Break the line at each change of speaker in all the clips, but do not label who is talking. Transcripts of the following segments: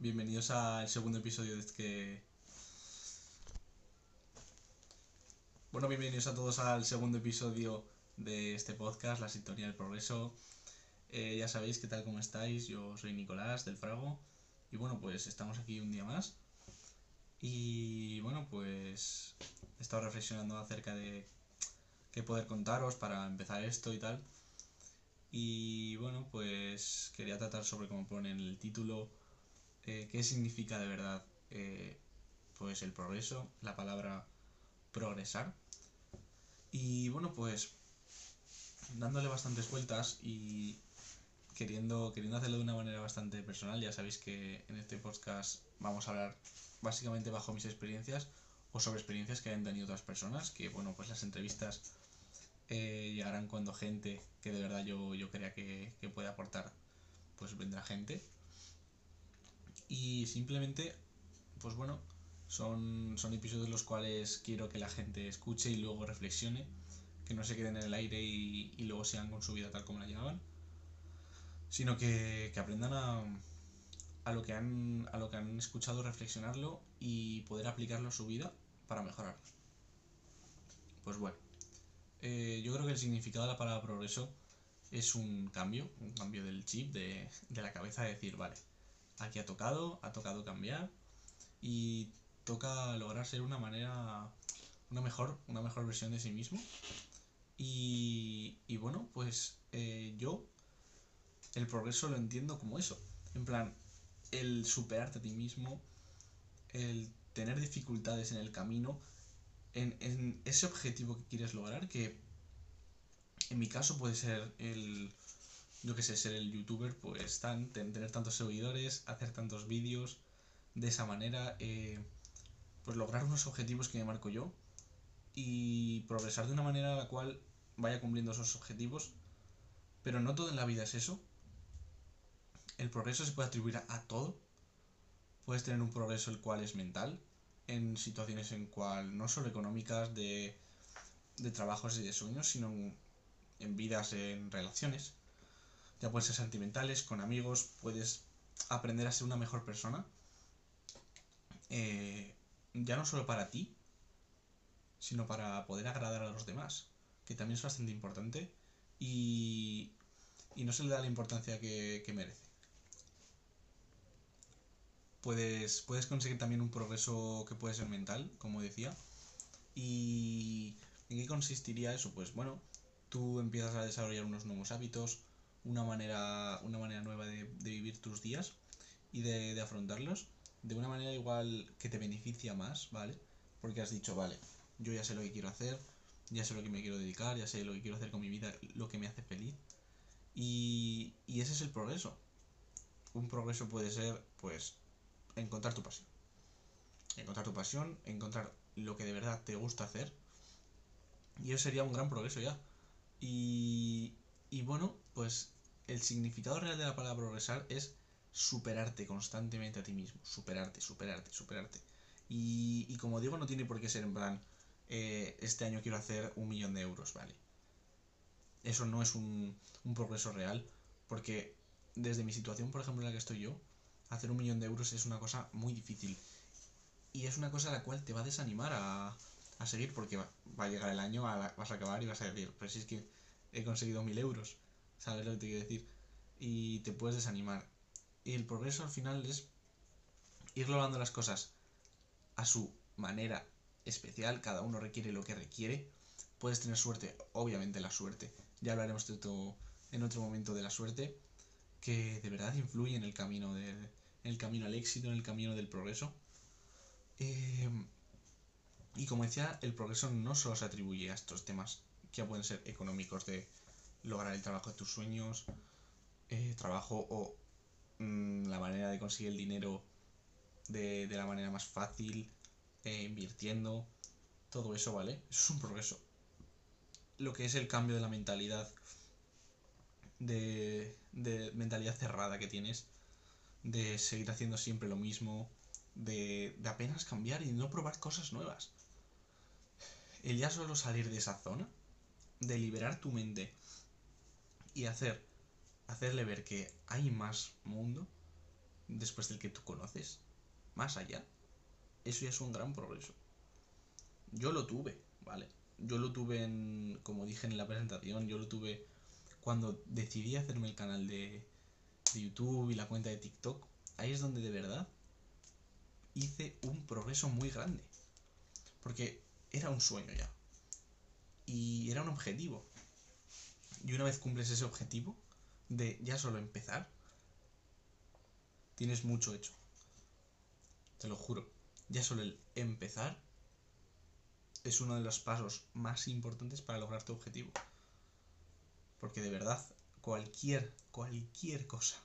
bienvenidos al segundo episodio de este... Bueno, bienvenidos a todos al segundo episodio de este podcast, La Sintonía del Progreso. Eh, ya sabéis qué tal, cómo estáis. Yo soy Nicolás del Frago. Y bueno, pues estamos aquí un día más. Y bueno, pues he estado reflexionando acerca de qué poder contaros para empezar esto y tal. Y bueno, pues quería tratar sobre, como pone en el título, eh, qué significa de verdad eh, pues el progreso, la palabra progresar. Y bueno, pues dándole bastantes vueltas y queriendo, queriendo hacerlo de una manera bastante personal, ya sabéis que en este podcast vamos a hablar básicamente bajo mis experiencias o sobre experiencias que hayan tenido otras personas, que bueno, pues las entrevistas eh, llegarán cuando gente que de verdad yo, yo crea que, que puede aportar, pues vendrá gente. Y simplemente, pues bueno, son, son episodios los cuales quiero que la gente escuche y luego reflexione, que no se queden en el aire y, y luego sean con su vida tal como la llevaban, sino que, que aprendan a, a, lo que han, a lo que han escuchado, reflexionarlo y poder aplicarlo a su vida para mejorarlo. Pues bueno, eh, yo creo que el significado de la palabra progreso es un cambio, un cambio del chip, de, de la cabeza, de decir, vale, aquí ha tocado, ha tocado cambiar y toca lograr ser una manera, una mejor, una mejor versión de sí mismo. Y, y bueno, pues eh, yo el progreso lo entiendo como eso, en plan, el superarte a ti mismo, el tener dificultades en el camino, en, en ese objetivo que quieres lograr, que en mi caso puede ser el, yo que sé, ser el youtuber, pues tan, tener tantos seguidores, hacer tantos vídeos, de esa manera, eh, pues lograr unos objetivos que me marco yo y progresar de una manera a la cual vaya cumpliendo esos objetivos. Pero no todo en la vida es eso. El progreso se puede atribuir a, todo. Puedes tener un progreso el cual es mental, en situaciones en cual no solo económicas, de, de trabajos y de sueños, sino en vidas, en relaciones. Ya pueden ser sentimentales, con amigos, puedes aprender a ser una mejor persona. Eh, ya no solo para ti, sino para poder agradar a los demás, que también es bastante importante y, y no se le da la importancia que, que merece. Puedes, puedes conseguir también un progreso que puede ser mental, como decía. ¿Y en qué consistiría eso? Pues bueno, tú empiezas a desarrollar unos nuevos hábitos, una manera, una manera nueva de, de vivir tus días y de, de, afrontarlos de una manera igual que te beneficia más, ¿vale? Porque has dicho, vale, yo ya sé lo que quiero hacer, ya sé lo que me quiero dedicar, ya sé lo que quiero hacer con mi vida, lo que me hace feliz. Y, y ese es el progreso. Un progreso puede ser, pues, encontrar tu pasión. Encontrar tu pasión, encontrar lo que de verdad te gusta hacer. Y eso sería un gran progreso ya. Y, y bueno, pues el significado real de la palabra progresar es superarte constantemente a ti mismo. Superarte, superarte, superarte. Y, y como digo, no tiene por qué ser en plan, eh, este año quiero hacer un millón de euros, ¿vale? Eso no es un, un progreso real, porque desde mi situación, por ejemplo, en la que estoy yo, hacer un millón de euros es una cosa muy difícil. Y es una cosa a la cual te va a desanimar a, a seguir, porque va, va, a llegar el año, a la, vas a acabar y vas a decir, pero si es que he conseguido mil euros, ¿sabes lo que te quiero decir? Y te puedes desanimar. Y el progreso al final es ir logrando las cosas a su manera especial, cada uno requiere lo que requiere. Puedes tener suerte, obviamente la suerte. Ya hablaremos de todo en otro momento de la suerte, que de verdad influye en el camino del, en el camino al éxito, en el camino del progreso. Eh, y como decía, el progreso no solo se atribuye a estos temas que pueden ser económicos de lograr el trabajo de tus sueños, eh, trabajo o mmm, la manera de conseguir el dinero de, de la manera más fácil, eh, invirtiendo, todo eso, ¿vale? Eso es un progreso. Lo que es el cambio de la mentalidad, de, de mentalidad cerrada que tienes, de seguir haciendo siempre lo mismo, de, de apenas cambiar y no probar cosas nuevas. El ya solo salir de esa zona, de liberar tu mente y hacer hacerle ver que hay más mundo, después del que tú conoces, más allá, eso ya es un gran progreso. Yo lo tuve, ¿vale? Yo lo tuve en, como dije en la presentación, yo lo tuve cuando decidí hacerme el canal de, de YouTube y la cuenta de TikTok. Ahí es donde de verdad hice un progreso muy grande. Porque era un sueño ya. Y era un objetivo. Y una vez cumples ese objetivo de ya solo empezar, tienes mucho hecho. Te lo juro. Ya solo el empezar es uno de los pasos más importantes para lograr tu objetivo. Porque de verdad, cualquier, cualquier cosa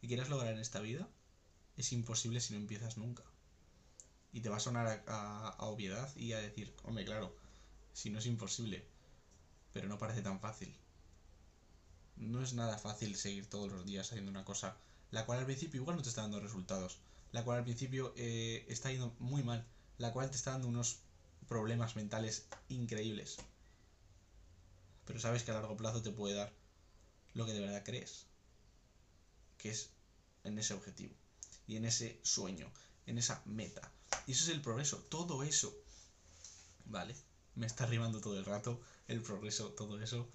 que quieras lograr en esta vida es imposible si no empiezas nunca. Y te va a sonar a, obviedad y a decir, hombre, claro, si no es imposible, pero no parece tan fácil. No es nada fácil seguir todos los días haciendo una cosa, la cual al principio igual no te está dando resultados, la cual al principio eh, está yendo muy mal, la cual te está dando unos problemas mentales increíbles. Pero sabes que a largo plazo te puede dar lo que de verdad crees, que es en ese objetivo y en ese sueño, en esa meta. Y eso es el progreso, todo eso. Vale, me está rimando todo el rato el progreso, todo eso.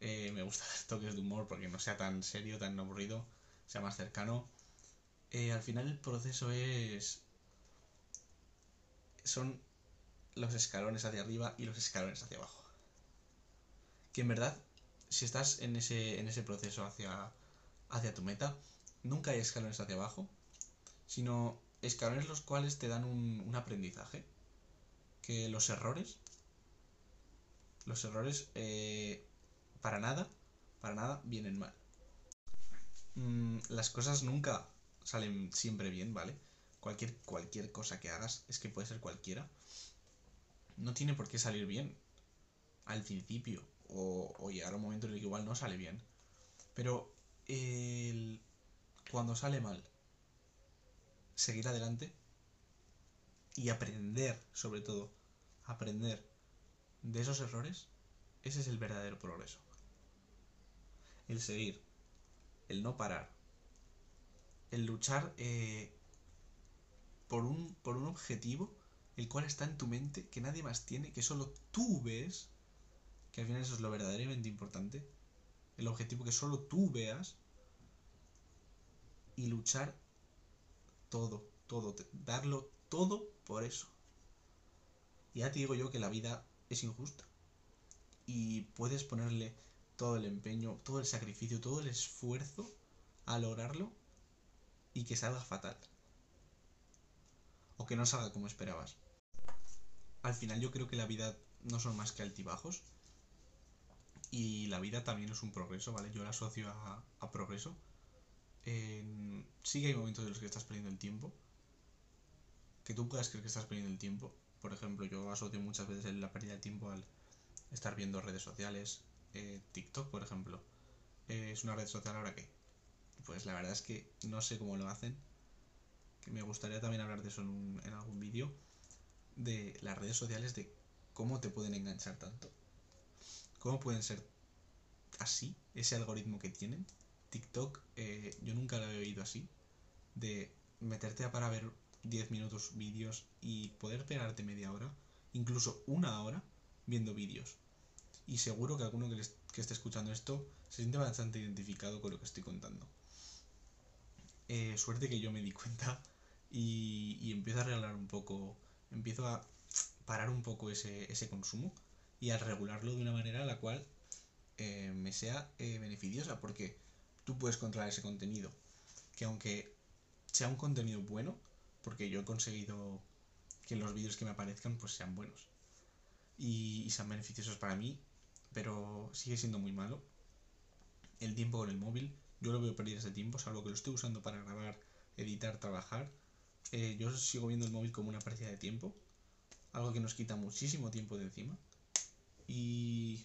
Eh, me gusta dar toques de humor porque no sea tan serio, tan aburrido, sea más cercano. Eh, al final el proceso es... Son los escalones hacia arriba y los escalones hacia abajo. Que en verdad, si estás en ese, en ese proceso hacia, hacia tu meta, nunca hay escalones hacia abajo, sino escalones los cuales te dan un, aprendizaje. Que los errores, los errores eh, para nada, para nada vienen mal. Mm, las cosas nunca salen siempre bien, ¿vale? Cualquier, cualquier cosa que hagas, es que puede ser cualquiera, no tiene por qué salir bien al principio o, o llegar a un momento en el que igual no sale bien. Pero el, cuando sale mal, seguir adelante y aprender, sobre todo, aprender de esos errores, ese es el verdadero progreso. El seguir, el no parar, el luchar eh, por, un, por un objetivo el cual está en tu mente, que nadie más tiene, que solo tú ves, que al final eso es lo verdaderamente importante, el objetivo que solo tú veas, y luchar todo, todo, darlo todo por eso. Y ya te digo yo que la vida es injusta. Y puedes ponerle todo el empeño, todo el sacrificio, todo el esfuerzo a lograrlo y que salga fatal. O que no salga como esperabas. Al final yo creo que la vida no son más que altibajos. Y la vida también es un progreso, ¿vale? Yo la asocio a, progreso sí que hay momentos en los que estás perdiendo el tiempo. Que tú puedas creer que estás perdiendo el tiempo. Por ejemplo, yo asocio muchas veces la pérdida de tiempo al estar viendo redes sociales. Eh, TikTok, por ejemplo. Eh, ¿Es una red social ahora qué? Pues la verdad es que no sé cómo lo hacen. Que me gustaría también hablar de eso en, en algún vídeo. De las redes sociales, de cómo te pueden enganchar tanto. Cómo pueden ser así, ese algoritmo que tienen TikTok eh, yo nunca lo he oído así, de meterte a para ver 10 minutos vídeos y poder pegarte media hora, incluso una hora, viendo vídeos. Y seguro que alguno que, esté escuchando esto se siente bastante identificado con lo que estoy contando. Eh, suerte que yo me di cuenta y, y, empiezo a regalar un poco, empiezo a parar un poco ese, ese consumo y a regularlo de una manera a la cual eh, me sea beneficiosa, porque tú puedes controlar ese contenido. Que aunque sea un contenido bueno, porque yo he conseguido que los vídeos que me aparezcan pues sean buenos y, sean beneficiosos para mí, pero sigue siendo muy malo. El tiempo con el móvil, yo lo veo perder ese tiempo, salvo que lo estoy usando para grabar, editar, trabajar. Eh, yo sigo viendo el móvil como una pérdida de tiempo, algo que nos quita muchísimo tiempo de encima. Y,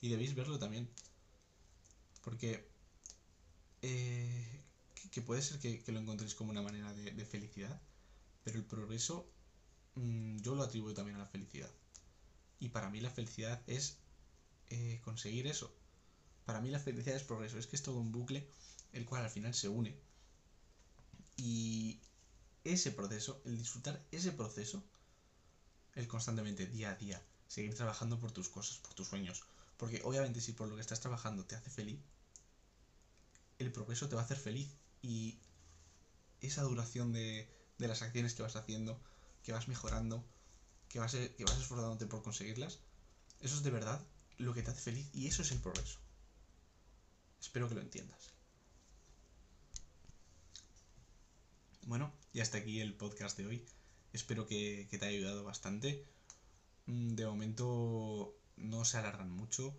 y debéis verlo también. Porque eh, que, puede ser que, lo encontréis como una manera de, felicidad, pero el progreso mm, yo lo atribuyo también a la felicidad. Y para mí la felicidad es eh, conseguir eso. Para mí la felicidad es progreso, es que es todo un bucle el cual al final se une. Y ese proceso, el disfrutar ese proceso, el constantemente, día a día, seguir trabajando por tus cosas, por tus sueños. Porque obviamente si por lo que estás trabajando te hace feliz, el progreso te va a hacer feliz. Y esa duración de, de las acciones que vas haciendo, que vas mejorando, que vas, que vas esforzándote por conseguirlas, eso es de verdad lo que te hace feliz y eso es el progreso. Espero que lo entiendas. Bueno, y hasta aquí el podcast de hoy. Espero que, te haya ayudado bastante. Mm, de momento no se alargan mucho.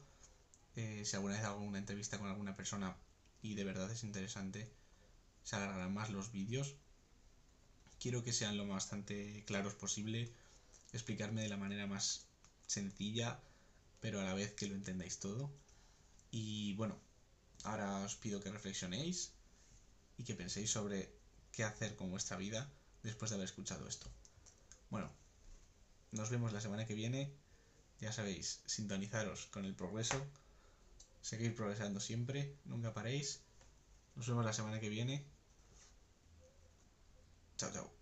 Eh, si alguna vez hago una entrevista con alguna persona y de verdad es interesante, se alargarán más los vídeos. Quiero que sean lo bastante claros posible, explicarme de la manera más sencilla, pero a la vez que lo entendáis todo. Y bueno, ahora os pido que reflexionéis y que penséis sobre qué hacer con vuestra vida después de haber escuchado esto. Bueno, nos vemos la semana que viene. Ya sabéis, sintonizaros con el progreso. Seguir progresando siempre, nunca paréis. Nos vemos la semana que viene. Chao, chao.